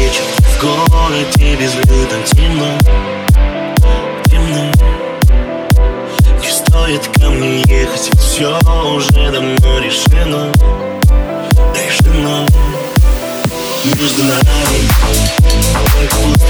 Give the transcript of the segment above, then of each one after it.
вечер В городе безлюдно темно Темно. Не стоит ко мне ехать Ведь все уже давно решено Решено. Между нами Тобой пусто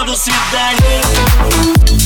до свидания.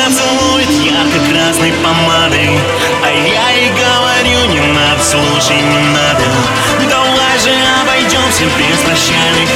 меня целует ярко-красной помадой. А я ей говорю, не надо, слушай, не надо. Давай же обойдемся без прощальных